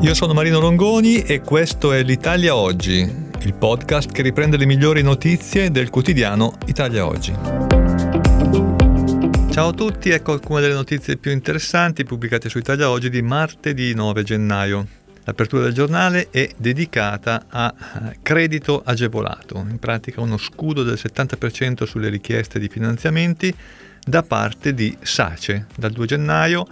Io sono Marino Longoni e questo è l'Italia Oggi, il podcast che riprende le migliori notizie del quotidiano Italia Oggi. Ciao a tutti, ecco alcune delle notizie più interessanti pubblicate su Italia Oggi di martedì 9 gennaio. L'apertura del giornale è dedicata a eh, credito agevolato, in pratica uno scudo del 70% sulle richieste di finanziamenti da parte di SACE. Dal 2 gennaio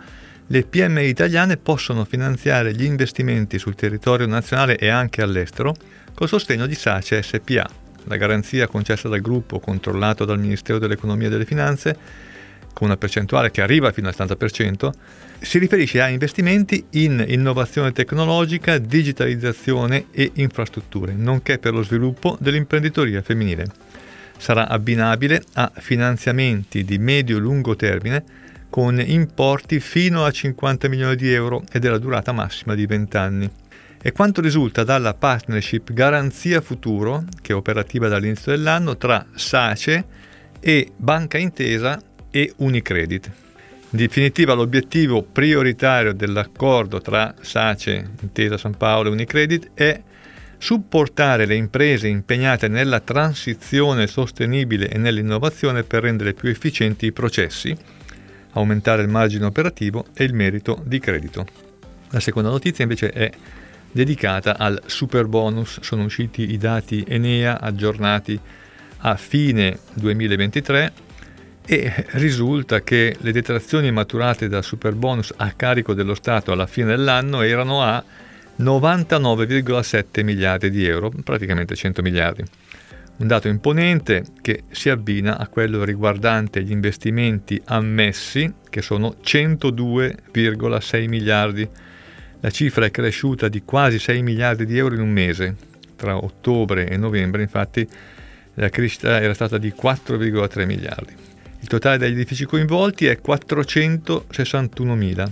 le PMI italiane possono finanziare gli investimenti sul territorio nazionale e anche all'estero col sostegno di SACE SPA. La garanzia concessa dal gruppo controllato dal Ministero dell'Economia e delle Finanze, con una percentuale che arriva fino al 70%, si riferisce a investimenti in innovazione tecnologica, digitalizzazione e infrastrutture, nonché per lo sviluppo dell'imprenditoria femminile. Sarà abbinabile a finanziamenti di medio-lungo termine con importi fino a 50 milioni di euro e della durata massima di 20 anni. E quanto risulta dalla partnership Garanzia Futuro, che è operativa dall'inizio dell'anno, tra SACE e Banca Intesa e Unicredit. In definitiva l'obiettivo prioritario dell'accordo tra SACE, Intesa San Paolo e Unicredit è supportare le imprese impegnate nella transizione sostenibile e nell'innovazione per rendere più efficienti i processi, aumentare il margine operativo e il merito di credito. La seconda notizia invece è dedicata al super bonus. Sono usciti i dati Enea aggiornati a fine 2023 e risulta che le detrazioni maturate dal super bonus a carico dello Stato alla fine dell'anno erano a 99,7 miliardi di euro, praticamente 100 miliardi. Un dato imponente che si abbina a quello riguardante gli investimenti ammessi, che sono 102,6 miliardi. La cifra è cresciuta di quasi 6 miliardi di euro in un mese. Tra ottobre e novembre, infatti, la crescita era stata di 4,3 miliardi. Il totale degli edifici coinvolti è 461.000.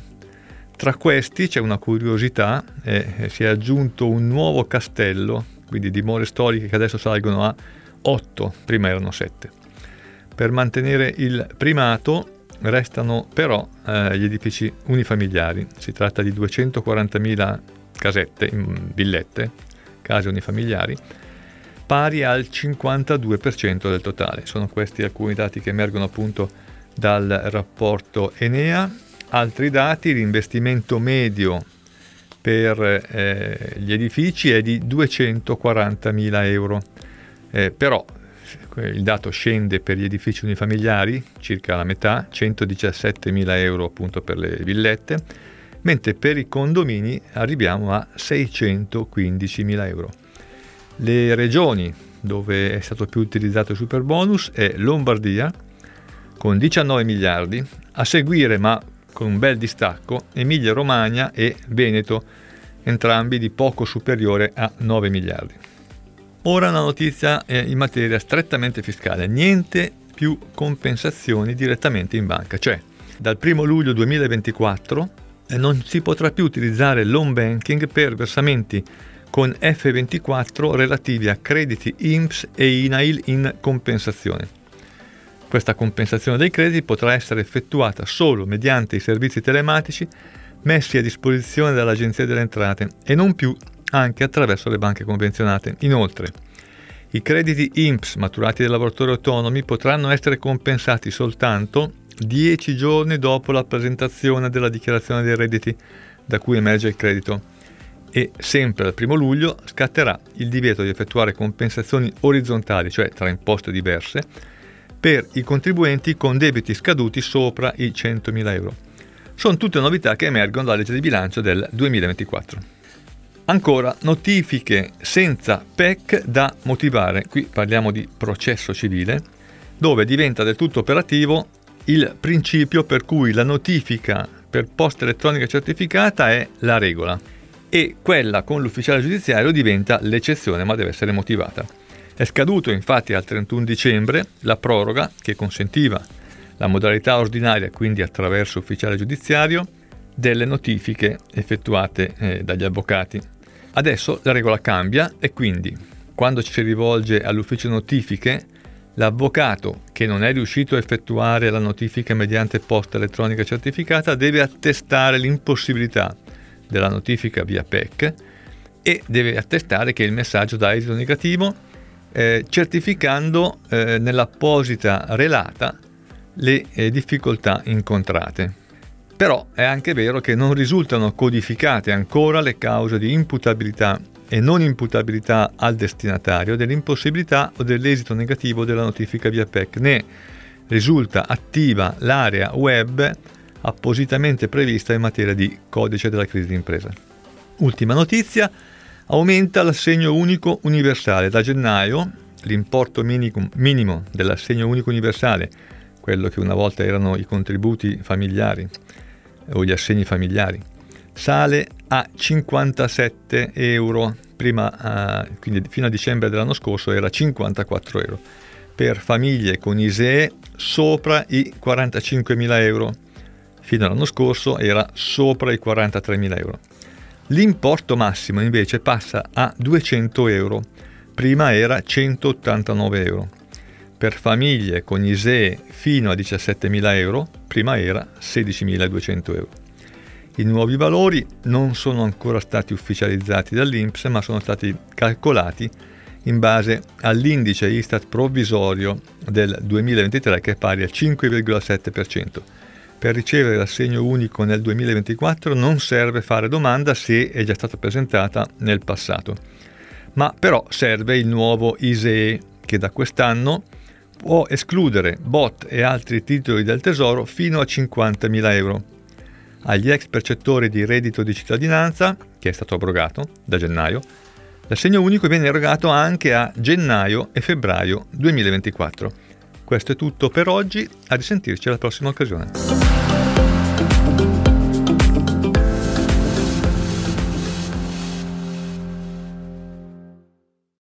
Tra questi c'è una curiosità, eh, si è aggiunto un nuovo castello quindi dimore storiche che adesso salgono a 8, prima erano 7. Per mantenere il primato restano però eh, gli edifici unifamiliari, si tratta di 240.000 casette, villette, case unifamiliari, pari al 52% del totale. Sono questi alcuni dati che emergono appunto dal rapporto Enea. Altri dati, l'investimento medio per eh, gli edifici è di 240.000 euro, eh, però il dato scende per gli edifici unifamiliari, circa la metà, 117.000 euro appunto per le villette, mentre per i condomini arriviamo a 615.000 euro. Le regioni dove è stato più utilizzato il super bonus è Lombardia con 19 miliardi, a seguire ma con un bel distacco Emilia Romagna e Veneto, entrambi di poco superiore a 9 miliardi. Ora una notizia in materia strettamente fiscale, niente più compensazioni direttamente in banca, cioè dal 1 luglio 2024 eh, non si potrà più utilizzare l'home banking per versamenti con F24 relativi a crediti INPS e INAIL in compensazione. Questa compensazione dei crediti potrà essere effettuata solo mediante i servizi telematici messi a disposizione dall'Agenzia delle Entrate e non più anche attraverso le banche convenzionate. Inoltre, i crediti INPS maturati dai lavoratori autonomi potranno essere compensati soltanto 10 giorni dopo la presentazione della dichiarazione dei redditi da cui emerge il credito e sempre dal 1 luglio scatterà il divieto di effettuare compensazioni orizzontali, cioè tra imposte diverse, per i contribuenti con debiti scaduti sopra i 100.000 euro. Sono tutte novità che emergono dalla legge di bilancio del 2024. Ancora, notifiche senza PEC da motivare. Qui parliamo di processo civile, dove diventa del tutto operativo il principio per cui la notifica per posta elettronica certificata è la regola e quella con l'ufficiale giudiziario diventa l'eccezione ma deve essere motivata. È scaduto infatti al 31 dicembre la proroga che consentiva la modalità ordinaria, quindi attraverso ufficiale giudiziario, delle notifiche effettuate eh, dagli avvocati. Adesso la regola cambia e quindi quando ci si rivolge all'ufficio notifiche, l'avvocato che non è riuscito a effettuare la notifica mediante posta elettronica certificata deve attestare l'impossibilità della notifica via PEC e deve attestare che il messaggio dà esito negativo eh, certificando eh, nell'apposita relata le eh, difficoltà incontrate. Però è anche vero che non risultano codificate ancora le cause di imputabilità e non imputabilità al destinatario dell'impossibilità o dell'esito negativo della notifica via PEC, né risulta attiva l'area web appositamente prevista in materia di codice della crisi d'impresa. Ultima notizia, aumenta l'assegno unico universale. Da gennaio l'importo minimo dell'assegno unico universale, quello che una volta erano i contributi familiari o gli assegni familiari, sale a 57 euro, prima, uh, quindi fino a dicembre dell'anno scorso era 54 euro, per famiglie con ISEE sopra i 45.000 euro, fino all'anno scorso era sopra i 43.000 euro. L'importo massimo invece passa a 200 euro, prima era 189 euro. Per famiglie con ISEE fino a 17.000 euro, prima era 16.200 euro. I nuovi valori non sono ancora stati ufficializzati dall'INPS ma sono stati calcolati in base all'indice Istat provvisorio del 2023 che è pari al 5,7%. Per ricevere l'assegno unico nel 2024 non serve fare domanda se è già stata presentata nel passato, ma però serve il nuovo ISEE che da quest'anno può escludere bot e altri titoli del tesoro fino a 50.000 euro agli ex percettori di reddito di cittadinanza, che è stato abrogato da gennaio, l'assegno unico viene erogato anche a gennaio e febbraio 2024. Questo è tutto per oggi, a risentirci alla prossima occasione.